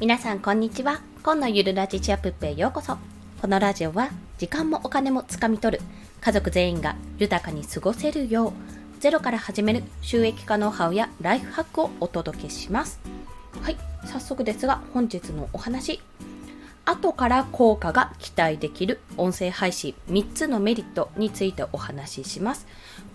皆さんこんにちは。今のゆるラジチアップへようこそ。このラジオは時間もお金もつかみ取る。家族全員が豊かに過ごせるようゼロから始める収益化ノウハウやライフハックをお届けします。はい早速ですが本日のお話。後から効果が期待できる音声配信3つのメリットについてお話しします。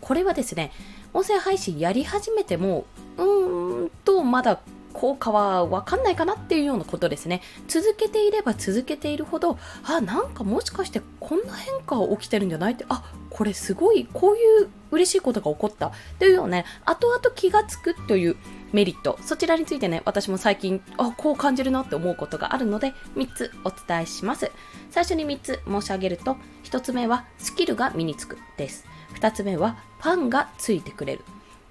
これはですね音声配信やり始めてもうーんとまだ効果はわかんないかなっていうようなことですね。続けていれば続けているほど、あ、なんかもしかしてこんな変化起きてるんじゃない？って、あ、これすごい、こういう嬉しいことが起こったというような、ね、後々気がつくというメリット、そちらについてね、私も最近、あ、こう感じるなって思うことがあるので、3つお伝えします。最初に3つ申し上げると、1つ目はスキルが身につくです。2つ目はファンがついてくれる。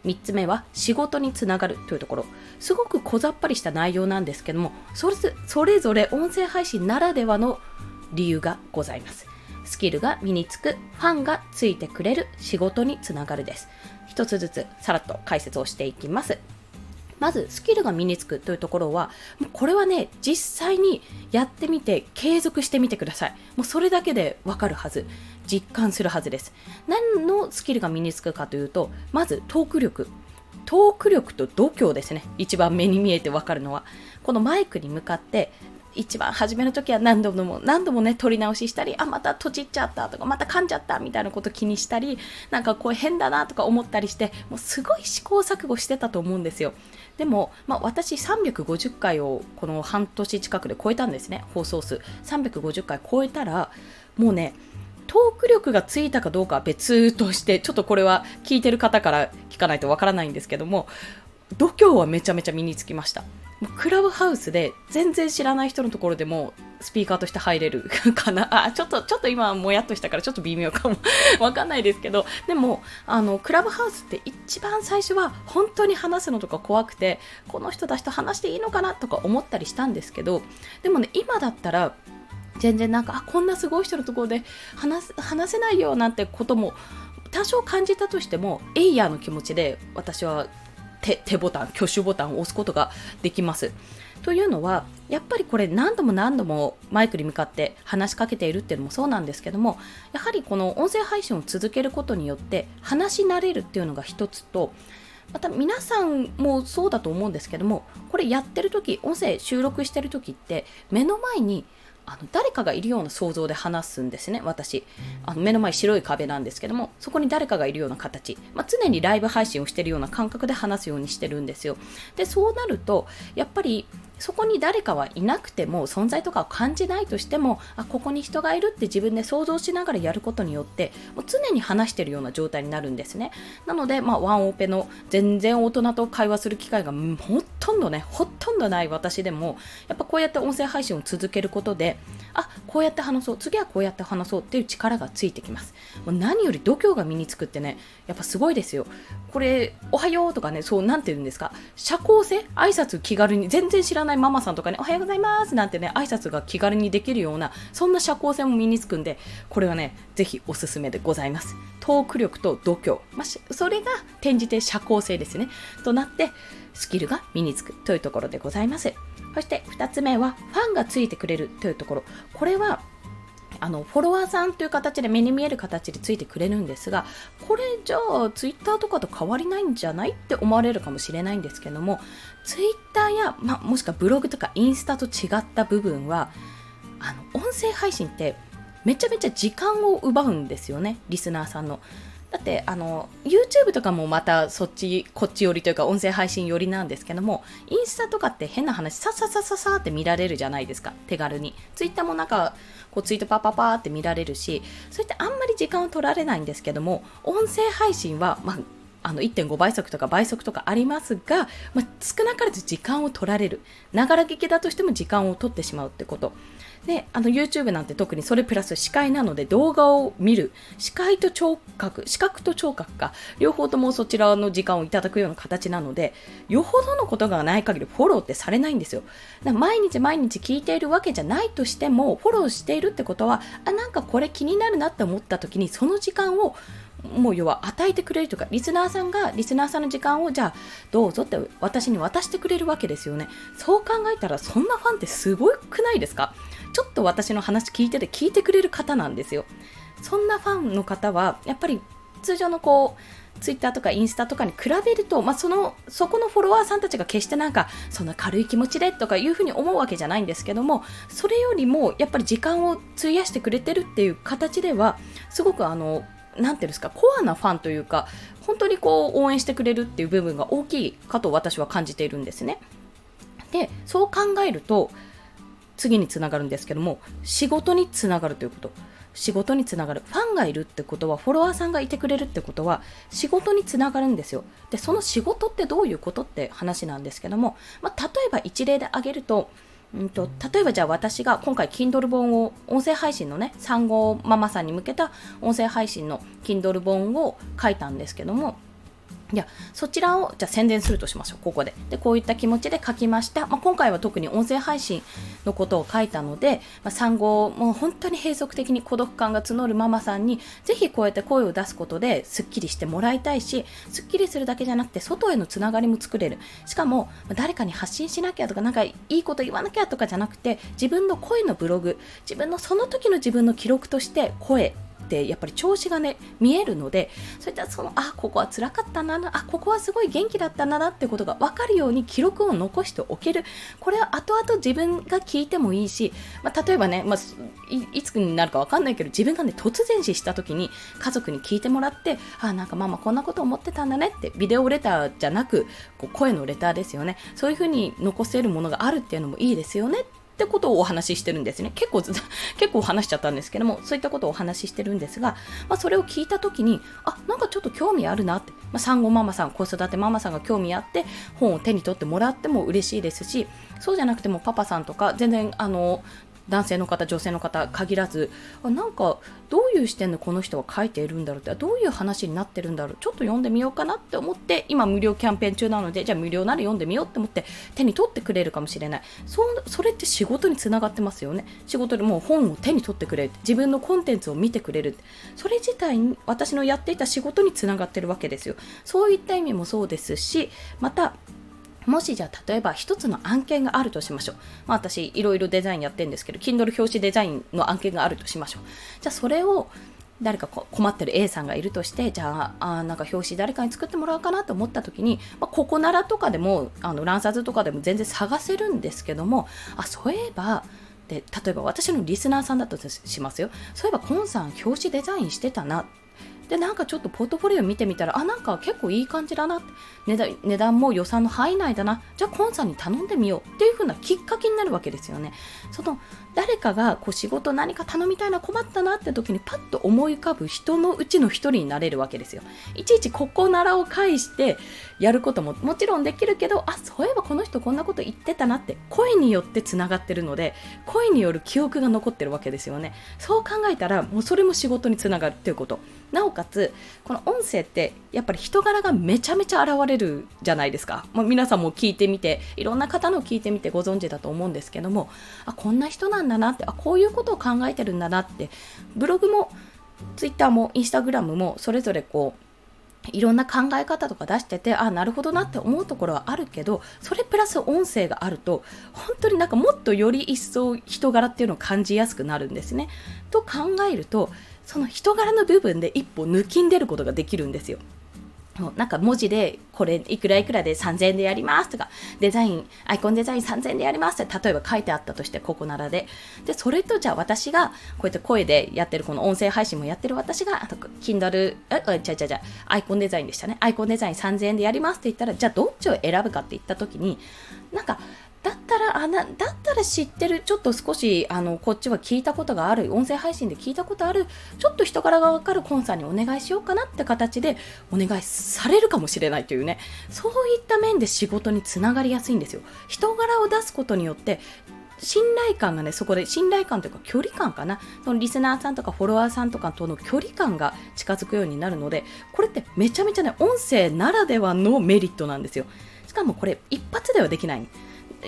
3つ目は仕事につながるというところ。すごく小ざっぱりした内容なんですけどもそれそれぞれ音声配信ならではの理由がございます。スキルが身につくファンがついてくれる仕事につながるです。一つずつさらっと解説をしていきます。まずスキルが身につくというところはこれはね実際にやってみて継続してみてください。もうそれだけでわかるはず。実感するはずです。何のスキルが身につくかというとまずトーク力。トーク力と度胸ですね。一番目に見えてわかるのは。このマイクに向かって一番初めの時は何度も何度もね撮り直ししたりあまた閉じっちゃったとかまた噛んじゃったみたいなこと気にしたりなんかこう変だなとか思ったりしてもうすごい試行錯誤してたと思うんですよ。でも、まあ、私350回をこの半年近くで超えたんですね放送数。350回超えたらもうねトーク力がついたかどうかは別としてちょっとこれは聞いてる方から聞かないとわからないんですけども度胸はめちゃめちゃ身につきました。もうクラブハウスで全然知らない人のところでもスピーカーとして入れるかな。あちょっとちょっと今もやっとしたからちょっと微妙かもわかんないですけど。でもあのクラブハウスって一番最初は本当に話すのとか怖くてこの人たちと話していいのかなとか思ったりしたんですけどでもね今だったら全然なんかあこんなすごい人のところで話話せないよなんてことも多少感じたとしてもエイヤーの気持ちで私は手手ボタン、挙手ボタンを押すことができます。というのは、やっぱりこれ何度も何度もマイクに向かって話しかけているっていうのもそうなんですけども、やはりこの音声配信を続けることによって話し慣れるっていうのが一つと、また皆さんもそうだと思うんですけども、これやってる時、音声収録してる時って目の前にあの誰かがいるような想像で話すんですね、私。あの目の前白い壁なんですけども、そこに誰かがいるような形、まあ、常にライブ配信をしているような感覚で話すようにしてるんですよ。で、そうなると、やっぱりそこに誰かはいなくても存在とかを感じないとしてもあここに人がいるって自分で想像しながらやることによってもう常に話してるような状態になるんですね。なので、まあ、ワンオペの全然大人と会話する機会がほとんどねほとんどない私でもやっぱこうやって音声配信を続けることであこうやって話そう次はこうやって話そうっていう力がついてきます。もう何より度胸が身につくってねやっぱすごいですよ。これおはようとかねそうなんて言うんですか社交性挨拶気軽に全然知らないママさんとかねおはようございますなんてね挨拶が気軽にできるようなそんな社交性も身につくんでこれはねぜひおすすめでございます。トーク力と度胸、まあ、それが転じて社交性ですね。となってスキルが身につく。というところでございます。そして2つ目はファンがついてくれる。というところ。これはあのフォロワーさんという形で目に見える形でついてくれるんですがこれじゃあツイッターとかと変わりないんじゃないって思われるかもしれないんですけどもツイッターや、まもしくはブログとかインスタと違った部分はあの音声配信ってめちゃめちゃ時間を奪うんですよねリスナーさんの。だってあの YouTube とかもまたそっちこっち寄りというか音声配信寄りなんですけどもインスタとかって変な話さささささって見られるじゃないですか手軽に。Twitter もなんかこうツイートパパパって見られるしそういったあんまり時間を取られないんですけども音声配信は、まあ、あの1.5倍速とか倍速とかありますが、まあ、少なからず時間を取られる。ながら聞きだとしても時間を取ってしまうってこと。で、あの YouTube なんて特にそれプラス視界なので動画を見る。視界と聴覚、視覚と聴覚か、両方ともそちらの時間をいただくような形なので、よほどのことがない限りフォローってされないんですよ。毎日毎日聞いているわけじゃないとしても、フォローしているってことは、あ、なんかこれ気になるなって思った時に、その時間をもう要は与えてくれるとかリスナーさんがリスナーさんの時間をじゃあどうぞって私に渡してくれるわけですよねそう考えたらそんなファンってすごくないですか？ちょっと私の話聞いてて聞いてくれる方なんですよそんなファンの方はやっぱり通常のこうツイッターとかインスタとかに比べると、まあ、そのそこのフォロワーさんたちが決してなんかそんな軽い気持ちでとかいうふうに思うわけじゃないんですけどもそれよりもやっぱり時間を費やしてくれてるっていう形ではすごくあのなんていうんですかコアなファンというか本当にこう応援してくれるっていう部分が大きいかと私は感じているんですね。でそう考えると次につながるんですけども仕事につながるということ。仕事につながる。ファンがいるってことはフォロワーさんがいてくれるってことは仕事につながるんですよ。でその仕事ってどういうことって話なんですけども、まあ、例えば一例で挙げるとうんと、例えばじゃあ私が今回 Kindle 本を音声配信のね産後ママさんに向けた音声配信の Kindle 本を書いたんですけどもいやそちらをじゃあ宣伝するとしましょう、ここで。で、こういった気持ちで書きました。まあ、今回は特に音声配信のことを書いたので、まあ、産後、もう本当に閉塞的に孤独感が募るママさんに、ぜひこうやって声を出すことですっきりしてもらいたいし、すっきりするだけじゃなくて、外へのつながりも作れる。しかも、誰かに発信しなきゃとか、なんかいいこと言わなきゃとかじゃなくて、自分の声のブログ、自分のその時の自分の記録として声ってやっぱり調子がね見えるのでそういったそのあここは辛かったなあここはすごい元気だったんだなってことが分かるように記録を残しておける。これは後々自分が聞いてもいいし、まあ、例えばね、まあ、いつになるか分かんないけど自分がね突然死した時に家族に聞いてもらってあなんかママこんなこと思ってたんだねってビデオレターじゃなくこう声のレターですよね。そういうふうに残せるものがあるっていうのもいいですよねってことをお話ししてるんですね。結構、結構話しちゃったんですけども、そういったことをお話ししてるんですが、まあ、それを聞いたときに、あ、なんかちょっと興味あるなって、まあ、産後ママさん、子育てママさんが興味あって、本を手に取ってもらっても嬉しいですし、そうじゃなくてもパパさんとか、全然、あの、男性の方女性の方限らずあなんかどういう視点でこの人は書いているんだろうってどういう話になってるんだろうちょっと読んでみようかなって思って今無料キャンペーン中なのでじゃあ無料なら読んでみようって思って手に取ってくれるかもしれない。そそれって仕事につながってますよね。仕事でもう本を手に取ってくれる。自分のコンテンツを見てくれる。それ自体に私のやっていた仕事につながってるわけですよ。そういった意味もそうですしまたもしじゃあ例えば一つの案件があるとしましょう。まあ、私いろいろデザインやってるんですけど、Kindle 表紙デザインの案件があるとしましょう。じゃあそれを誰か困ってる A さんがいるとしてじゃああなんか表紙誰かに作ってもらおうかなと思った時に、まあ、ここならとかでもあの乱冊とかでも全然探せるんですけどもあそういえばで例えば私のリスナーさんだとしますよそういえばコンさん表紙デザインしてたなでなんかちょっとポートフォリオ見てみたらあなんか結構いい感じだな値段値段も予算の範囲内だな。じゃあコンさんに頼んでみようっていう風なきっかけになるわけですよね。その誰かがこう仕事何か頼みたいな困ったなって時にパッと思い浮かぶ人のうちの一人になれるわけですよ。いちいちここならを介してやることももちろんできるけどあそういえばこの人こんなこと言ってたなって声によってつながってるので声による記憶が残ってるわけですよね。そう考えたらもうそれも仕事につながるっていうこと。なおかつこの音声ってやっぱり人柄がめちゃめちゃ現れるじゃないですか、まあ、皆さんも聞いてみていろんな方の聞いてみてご存知だと思うんですけどもあこんな人なんだなってあこういうことを考えてるんだなってブログもツイッターもインスタグラムもそれぞれこういろんな考え方とか出しててあなるほどなって思うところはあるけどそれプラス音声があると本当になんかもっとより一層人柄っていうのを感じやすくなるんですね。と考えるとその人柄の部分で一歩抜きんでることができるんですよ。なんか文字でこれいくらいくらで3000円でやりますとかデザインアイコンデザイン3000円でやりますって例えば書いてあったとしてここならで。でそれとじゃあ私がこうやって声でやってるこの音声配信もやってる私があと Kindle えちゃちゃちゃアイコンデザインでしたね。アイコンデザイン3000円でやりますって言ったらじゃあどっちを選ぶかって言った時になんかったらあなだったら知ってるちょっと少しあのこっちは聞いたことがある音声配信で聞いたことあるちょっと人柄が分かるコンさんにお願いしようかなって形でお願いされるかもしれないというねそういった面で仕事につながりやすいんですよ人柄を出すことによって信頼感がね、そこで信頼感というか距離感かな。そのリスナーさんとかフォロワーさんとかとの距離感が近づくようになるので、これってめちゃめちゃね、音声ならではのメリットなんですよ。しかもこれ一発ではできない。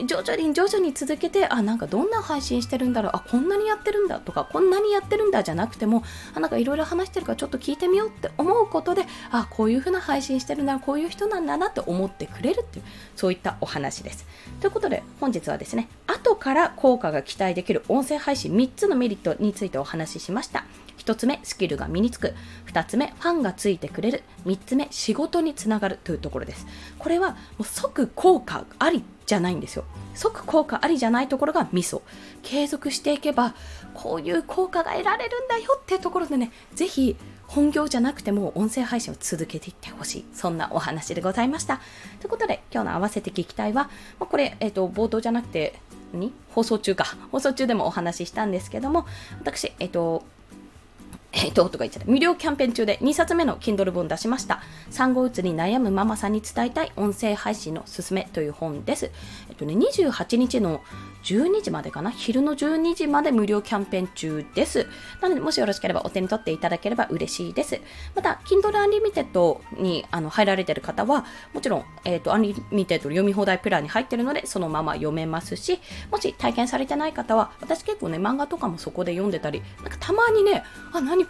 徐々に徐々に続けてあなんかどんな配信してるんだろうあこんなにやってるんだとかこんなにやってるんだじゃなくてもあなんかいろいろ話してるからちょっと聞いてみようって思うことであこういう風な配信してるんだこういう人なんだなって思ってくれるっていうそういったお話です。ということで本日はですね後から効果が期待できる音声配信3つのメリットについてお話ししました1つ目、スキルが身につく。2つ目、ファンがついてくれる。3つ目、仕事につながるというところです。これはもう即効果ありじゃないんですよ。即効果ありじゃないところがミソ。継続していけば、こういう効果が得られるんだよってところでね、ぜひ本業じゃなくても音声配信を続けていってほしい。そんなお話でございました。ということで、今日の合わせて聞きたいは、まあ、これ、えっ、ー、と、冒頭じゃなくて、に放送中か。放送中でもお話ししたんですけども、私、えっ、ー、と、えっ、と、とか言っちゃった。無料キャンペーン中で2冊目の Kindle 本出しました。産後うつに悩むママさんに伝えたい音声配信のすすめという本です。えっとね、28日の12時までかな？昼の12時まで無料キャンペーン中です。なので、もしよろしければお手に取っていただければ嬉しいです。また、Kindle Unlimited にあの入られている方は、もちろん、えっ、ー、と、Unlimited 読み放題プランに入っているので、そのまま読めますし、もし体験されてない方は、私結構ね、漫画とかもそこで読んでたり、なんかたまにね、あ、何、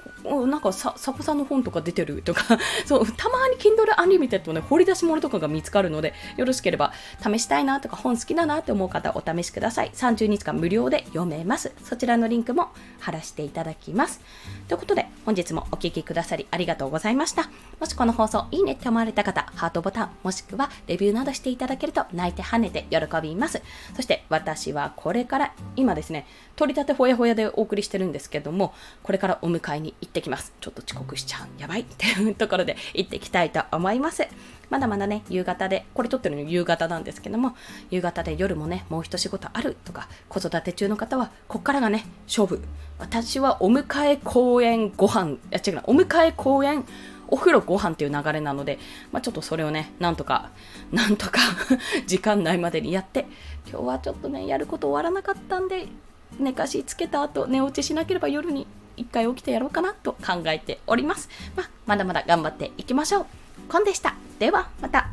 なんかさ、サコさんの本とか出てるとか、そう、たまに Kindle Unlimited のね、掘り出し物とかが見つかるので、よろしければ試したいなとか、本好きだなって思う方、お試しください。い。30日間無料で読めます。そちらのリンクも貼らせていただきます。ということで、本日もお聴きくださりありがとうございました。もしこの放送いいねって思われた方、ハートボタン、もしくはレビューなどしていただけると泣いて跳ねて喜びます。そして私はこれから今ですね、取り立てほやほやでお送りしてるんですけども、これからお迎えに行ってきます。ちょっと遅刻しちゃう。やばいっていうところで行ってきたいと思います。まだまだね、夕方で、これ撮ってるの夕方なんですけども、夕方で夜もね、もう一仕事あるとか、子育て中の方は、こっからがね、勝負。私はお迎え公園ご飯、いや違うな、お迎え公園お風呂ご飯っていう流れなので、まあ、ちょっとそれをね、なんとか、なんとか 時間内までにやって、今日はちょっとね、やること終わらなかったんで、寝かしつけた後、寝落ちしなければ夜に一回起きてやろうかなと考えております。まあ、まだまだ頑張っていきましょう。コンでした。では、また。